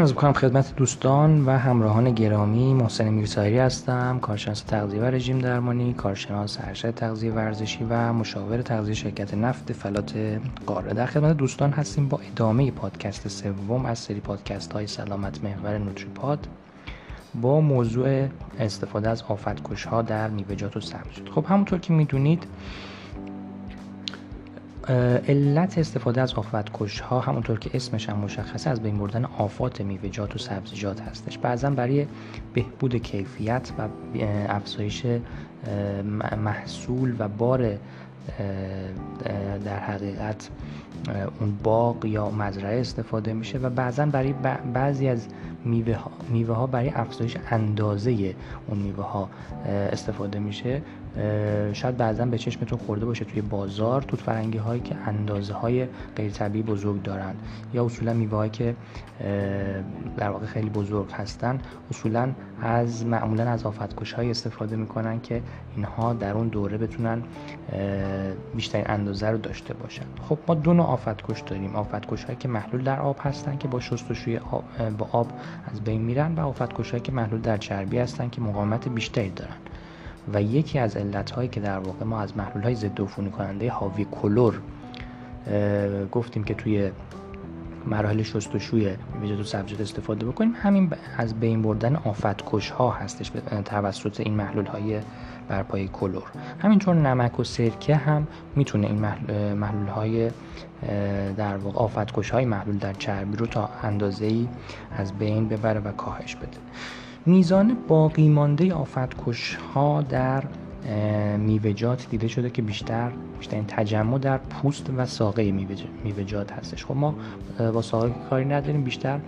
عرض می‌کنم خدمت دوستان و همراهان گرامی. محسن میرسایری هستم کارشناس تغذیه و رژیم درمانی کارشناس ارشد تغذیه ورزشی و مشاور تغذیه شرکت نفت فلات قاره. در خدمت دوستان هستیم با ادامه پادکست سوم از سری پادکست های سلامت محور نوتریپاد با موضوع استفاده از آفتکش ها در میوه‌جات و سبزیجات. خب همونطور که می‌دونید علت استفاده از آفتکش ها همونطور که اسمش هم مشخصه از بین بردن آفات میوه‌جات و سبزیجات هستش. بعضا برای بهبود کیفیت و افزایش محصول و بار در حقیقت اون باغ یا مزرعه استفاده میشه و بعضا برای بعضی از میوه ها, میوه ها برای افزایش اندازه اون میوه ها استفاده میشه. شاید بعضا به چشمتون خورده باشه توی بازار توت فرنگی هایی که اندازه های غیر طبیعی بزرگ دارن یا اصولا میوه که در واقع خیلی بزرگ هستن اصولا از معمولا از آفتکش های استفاده می‌کنن که اینها در اون دوره بتونن بیشترین اندازه رو داشته باشن. خب ما دو نوع آفتکش داریم. آفتکش هایی که محلول در آب هستن که با شستشوی آب با آب از بین میرن و آفتکش هایی که محلول در چربی هستن که مقاومت بیشتری دارن. و یکی از علت هایی که در واقع ما از محلول های ضد عفونی کننده حاوی کلور گفتیم که توی مراحل شستشوی میوه‌جات و سبزیجات استفاده بکنیم همین از بین بردن آفتکش ها هستش توسط این محلول های برپای کلور. همینطور نمک و سرکه هم می‌تونه این محلول های در واقع آفتکش های محلول در چربی رو تا اندازه ای از بین ببره و کاهش بده. میزان باقی مانده آفتکش ها در میوه‌جات دیده شده که بیشتر بیشترین تجمع در پوست و ساقه میوه‌جات هستش. خب ما با ساقه کاری نداریم بیشتر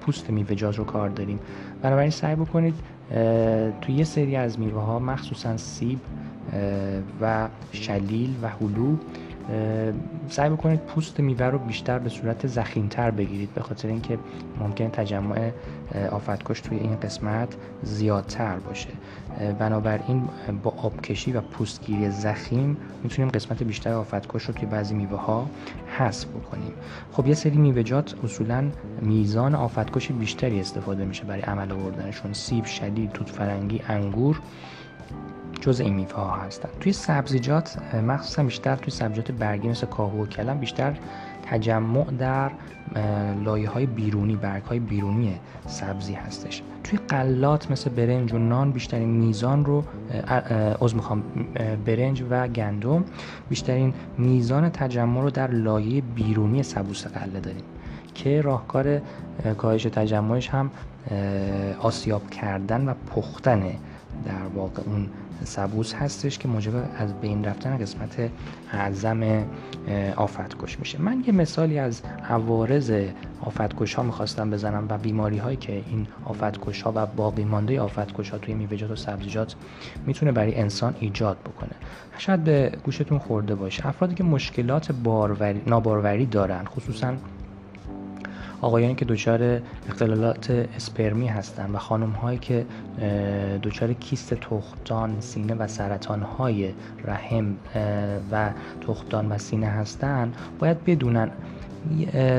پوست میوه‌جات رو کار داریم. بنابراین سعی بکنید توی یه سری از میوه ها مخصوصا سیب و شلیل و هلو سعی بکنید پوست میوه رو بیشتر به صورت زخیمتر بگیرید به خاطر اینکه ممکن تجمع آفتکش توی این قسمت زیادتر باشه. بنابراین با آبکشی و پوستگیری زخیم می‌تونیم قسمت بیشتر آفتکش رو توی بعضی میوه ها حذف بکنیم. خب یه سری میوه‌جات اصولا میزان آفتکش بیشتری استفاده میشه برای عمل آوردنشون. سیب شلیل توت فرنگی انگور. جز این میوه ها هستن. توی سبزیجات مخصوصا بیشتر توی سبزیجات برگی مثل کاهو و کلم بیشتر تجمع در لایه های بیرونی برگ های بیرونی سبزی هستش. توی قلات مثل برنج و نان بیشترین میزان رو از می‌خوام برنج و گندم بیشترین میزان تجمع رو در لایه بیرونی سبوس قله داریم که راهکار کاهش تجمعش هم آسیاب کردن و پختن در واقع اون سبوس هستش که موجب از بین رفتن قسمت اعظم آفتکش میشه. من یه مثالی از عوارض آفتکش ها می‌خواستم بزنم و بیماری هایی که این آفتکش ها و باقی مانده آفتکش ها توی میوه‌جات و سبزیجات می‌تونه برای انسان ایجاد بکنه. شاید به گوشتون خورده باشه. افرادی که مشکلات باروری، ناباروری دارن خصوصا آقایانی که دچار اختلالات اسپرمی هستند و خانم هایی که دچار کیست تختان سینه و سرطان های رحم و تختان و سینه هستند باید بدونن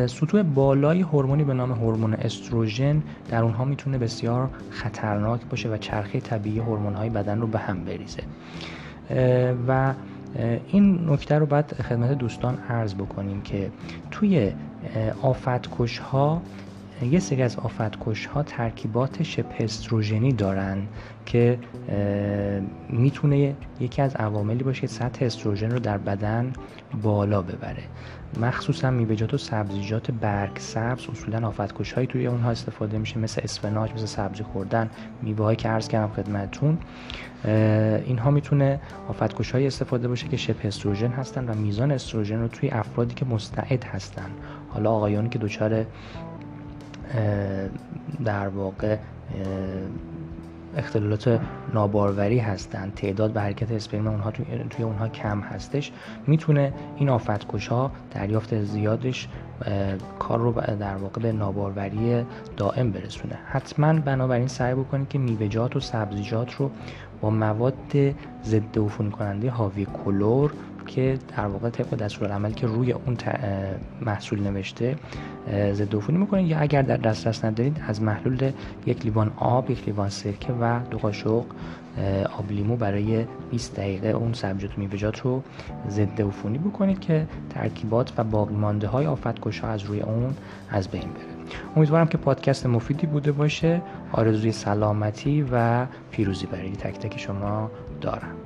سطوح بالای هورمونی به نام هورمون استروژن در اونها می‌تونه بسیار خطرناک باشه و چرخه طبیعی هورمون های بدن رو به هم بریزه. و این نکته رو باید خدمت دوستان عرض بکنیم که توی آفتکش ها یه سری از آفتکش ها ترکیبات شبه استروژنی دارن که می‌تونه یکی از عواملی باشه که سطح استروژن رو در بدن بالا ببره. مخصوصا میوه‌جات و سبزیجات برگ سبز اصولا آفتکش هایی توی اونها استفاده میشه مثل اسفناج مثل سبزی خوردن میوه که عرض کردم خدمتتون. اینها می‌تونه آفتکش های استفاده باشه که شبه استروژن هستن و میزان استروژن رو توی افرادی که مستعد هستن. حالا آقایانی که دچار در واقع اختلالات ناباروری هستند. تعداد به حرکت اسپرم اونها توی اونها کم هستش. می‌تونه این آفتکش ها دریافت زیادش کار رو در واقع به ناباروری دائم برسونه. حتما بنابراین سعی بکنید که میوه‌جات و سبزیجات رو با مواد ضد عفونی کننده حاوی کلور که در واقع طبق دستورالعملی که روی اون محصول نوشته ضد عفونی می‌کنید. یا اگر در دسترس ندارید از محلول یک لیوان آب یک لیوان سرکه و دو قاشق آب لیمو برای 20 دقیقه اون سبزیجات و میوه‌جات رو ضد عفونی بکنید که ترکیبات و باقی مانده های آفتکش از روی اون از بین بره. امیدوارم که پادکست مفیدی بوده باشه. آرزوی سلامتی و پیروزی برای تک تک شما دارم.